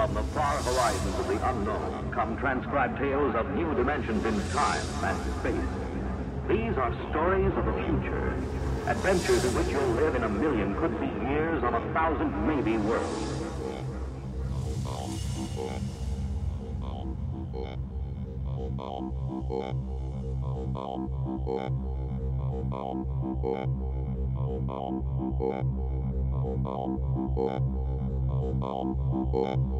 from the far horizons of the unknown come transcribed tales of new dimensions in time and space. These are stories of the future, adventures in which you'll live in a million could be years on a thousand maybe worlds. Oh,